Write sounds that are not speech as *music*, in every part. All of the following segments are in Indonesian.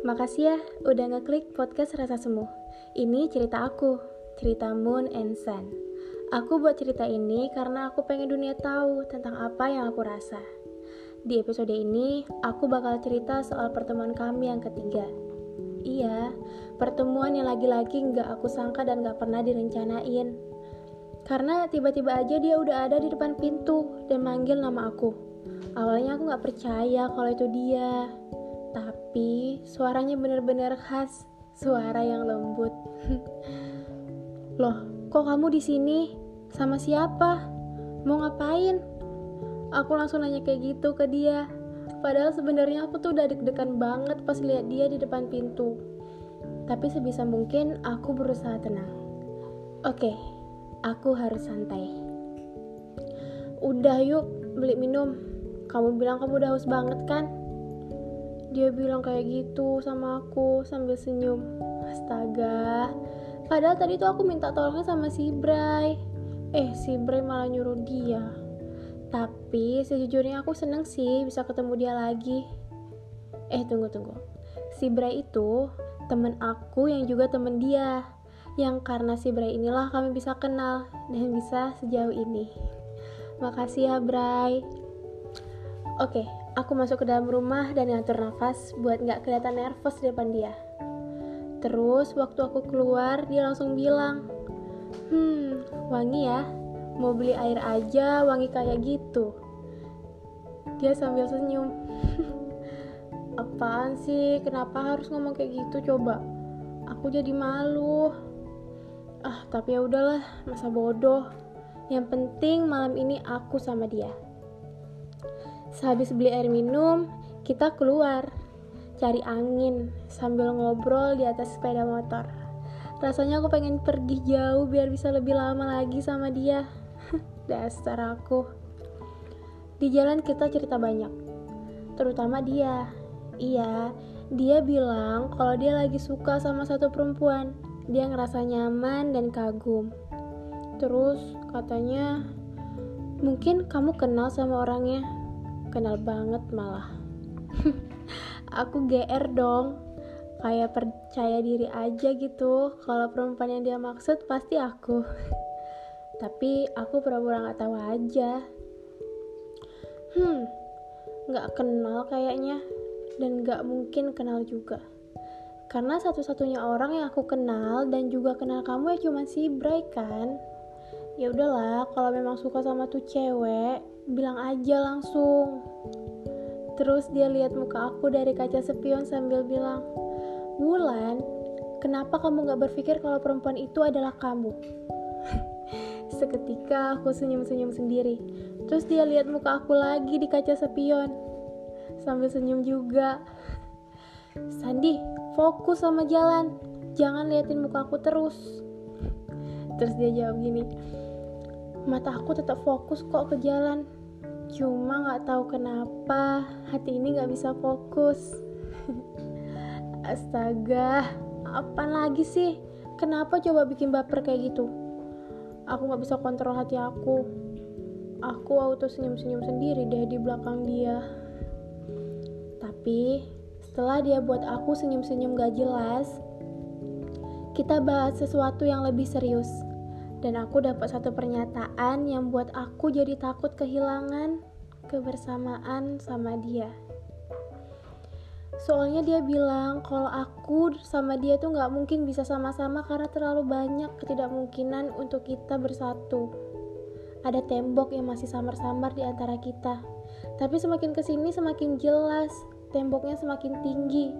Makasih ya udah ngeklik podcast Rasa Semu. Ini cerita aku, cerita Moon and Sun. Aku buat cerita ini karena aku pengen dunia tahu tentang apa yang aku rasa. Di episode ini, aku bakal cerita soal pertemuan kami yang ketiga. Iya, pertemuan yang lagi-lagi nggak aku sangka dan nggak pernah direncanain. Karena tiba-tiba aja dia udah ada di depan pintu dan manggil nama aku. Awalnya aku nggak percaya kalau itu dia, tapi suaranya benar-benar khas, suara yang lembut. *laughs* Loh, kok kamu di sini? Sama siapa? Mau ngapain? Aku langsung nanya kayak gitu ke dia. Padahal sebenarnya aku tuh udah deg-degan banget pas lihat dia di depan pintu. Tapi sebisa mungkin aku berusaha tenang. Oke, aku harus santai. Udah yuk, beli minum. Kamu bilang kamu udah haus banget kan? Dia bilang kayak gitu sama aku sambil senyum. Astaga. Padahal tadi tuh aku minta tolongnya sama si Bray. Eh, si Bray malah nyuruh dia. Tapi sejujurnya aku seneng sih bisa ketemu dia lagi. Eh, tunggu tunggu. Si Bray itu temen aku yang juga temen dia. Yang karena si Bray inilah kami bisa kenal dan bisa sejauh ini. Makasih ya Bray. Oke, Aku masuk ke dalam rumah dan ngatur nafas buat nggak kelihatan nervous di depan dia. Terus waktu aku keluar, dia langsung bilang, Hmm, wangi ya, mau beli air aja wangi kayak gitu. Dia sambil senyum. *laughs* Apaan sih, kenapa harus ngomong kayak gitu coba? Aku jadi malu. Ah, tapi ya udahlah, masa bodoh. Yang penting malam ini aku sama dia. Sehabis beli air minum, kita keluar cari angin sambil ngobrol di atas sepeda motor. Rasanya aku pengen pergi jauh biar bisa lebih lama lagi sama dia. *laughs* Dasar aku. Di jalan kita cerita banyak, terutama dia. Iya, dia bilang kalau dia lagi suka sama satu perempuan. Dia ngerasa nyaman dan kagum. Terus katanya, mungkin kamu kenal sama orangnya kenal banget malah. *laughs* Aku GR dong. Kayak percaya diri aja gitu. Kalau perempuan yang dia maksud pasti aku. *laughs* Tapi aku pura-pura nggak tahu aja. Hmm nggak kenal kayaknya. Dan nggak mungkin kenal juga. Karena satu-satunya orang yang aku kenal dan juga kenal kamu ya cuma si Bray kan. Ya udahlah kalau memang suka sama tuh cewek bilang aja langsung. Terus dia lihat muka aku dari kaca spion sambil bilang, Wulan, kenapa kamu gak berpikir kalau perempuan itu adalah kamu? *laughs* Seketika aku senyum-senyum sendiri. Terus dia lihat muka aku lagi di kaca spion. Sambil senyum juga. *laughs* Sandi, fokus sama jalan. Jangan liatin muka aku terus. Terus dia jawab gini, mata aku tetap fokus kok ke jalan Cuma gak tahu kenapa hati ini gak bisa fokus. *laughs* Astaga, apa lagi sih? Kenapa coba bikin baper kayak gitu? Aku gak bisa kontrol hati aku. Aku auto senyum-senyum sendiri deh di belakang dia. Tapi setelah dia buat aku senyum-senyum gak jelas, kita bahas sesuatu yang lebih serius dan aku dapat satu pernyataan yang buat aku jadi takut kehilangan kebersamaan sama dia. Soalnya dia bilang kalau aku sama dia tuh nggak mungkin bisa sama-sama karena terlalu banyak ketidakmungkinan untuk kita bersatu. Ada tembok yang masih samar-samar di antara kita. Tapi semakin ke sini semakin jelas, temboknya semakin tinggi.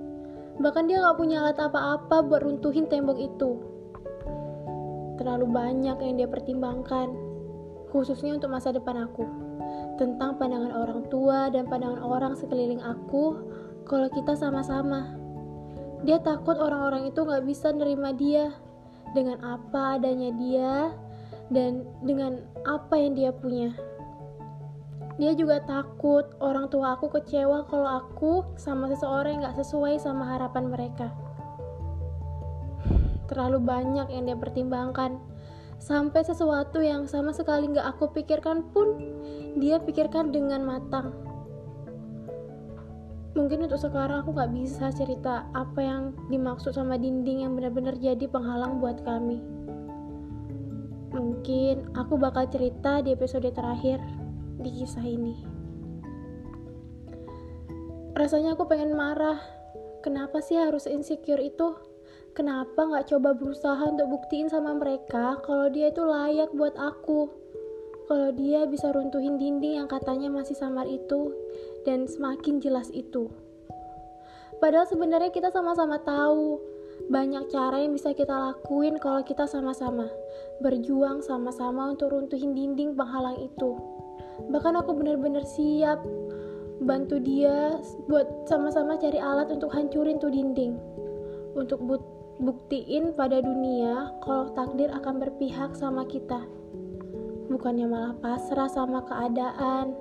Bahkan dia nggak punya alat apa-apa buat runtuhin tembok itu terlalu banyak yang dia pertimbangkan, khususnya untuk masa depan aku. Tentang pandangan orang tua dan pandangan orang sekeliling aku kalau kita sama-sama. Dia takut orang-orang itu gak bisa nerima dia dengan apa adanya dia dan dengan apa yang dia punya. Dia juga takut orang tua aku kecewa kalau aku sama seseorang yang gak sesuai sama harapan mereka terlalu banyak yang dia pertimbangkan sampai sesuatu yang sama sekali nggak aku pikirkan pun dia pikirkan dengan matang Mungkin untuk sekarang aku gak bisa cerita apa yang dimaksud sama dinding yang benar-benar jadi penghalang buat kami. Mungkin aku bakal cerita di episode terakhir di kisah ini. Rasanya aku pengen marah. Kenapa sih harus insecure itu? Kenapa gak coba berusaha untuk buktiin sama mereka kalau dia itu layak buat aku? Kalau dia bisa runtuhin dinding yang katanya masih samar itu dan semakin jelas itu. Padahal sebenarnya kita sama-sama tahu banyak cara yang bisa kita lakuin kalau kita sama-sama berjuang sama-sama untuk runtuhin dinding penghalang itu. Bahkan aku benar-benar siap bantu dia buat sama-sama cari alat untuk hancurin tuh dinding. Untuk buktiin pada dunia kalau takdir akan berpihak sama kita. Bukannya malah pasrah sama keadaan.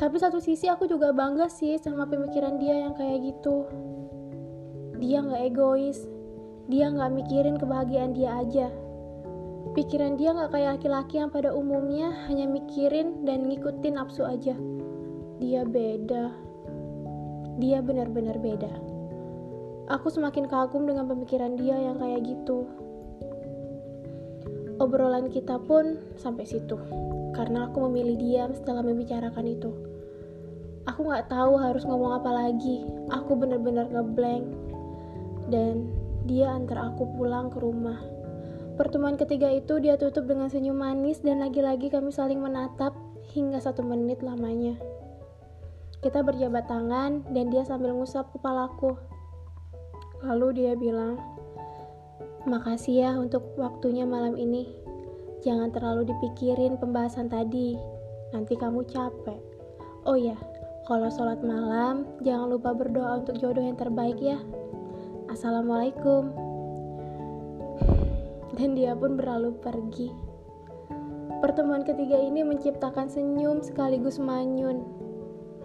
Tapi satu sisi aku juga bangga sih sama pemikiran dia yang kayak gitu. Dia nggak egois. Dia nggak mikirin kebahagiaan dia aja. Pikiran dia nggak kayak laki-laki yang pada umumnya hanya mikirin dan ngikutin nafsu aja. Dia beda. Dia benar-benar beda aku semakin kagum dengan pemikiran dia yang kayak gitu obrolan kita pun sampai situ karena aku memilih diam setelah membicarakan itu. Aku nggak tahu harus ngomong apa lagi. Aku benar-benar ngeblank. Dan dia antar aku pulang ke rumah. Pertemuan ketiga itu dia tutup dengan senyum manis dan lagi-lagi kami saling menatap hingga satu menit lamanya. Kita berjabat tangan dan dia sambil ngusap kepalaku. Lalu dia bilang, Makasih ya untuk waktunya malam ini. Jangan terlalu dipikirin pembahasan tadi, nanti kamu capek. Oh ya, kalau sholat malam, jangan lupa berdoa untuk jodoh yang terbaik ya. Assalamualaikum. Dan dia pun berlalu pergi. Pertemuan ketiga ini menciptakan senyum sekaligus manyun.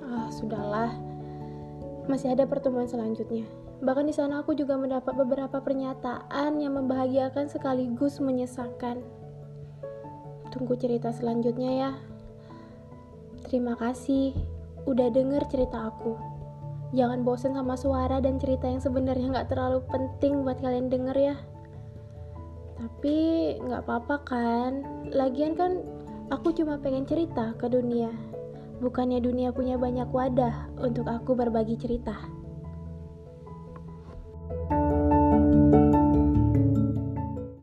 Ah, sudahlah. Masih ada pertemuan selanjutnya. Bahkan di sana aku juga mendapat beberapa pernyataan yang membahagiakan sekaligus menyesakan. Tunggu cerita selanjutnya ya. Terima kasih udah denger cerita aku. Jangan bosen sama suara dan cerita yang sebenarnya nggak terlalu penting buat kalian denger ya. Tapi nggak apa-apa kan. Lagian kan aku cuma pengen cerita ke dunia. Bukannya dunia punya banyak wadah untuk aku berbagi cerita.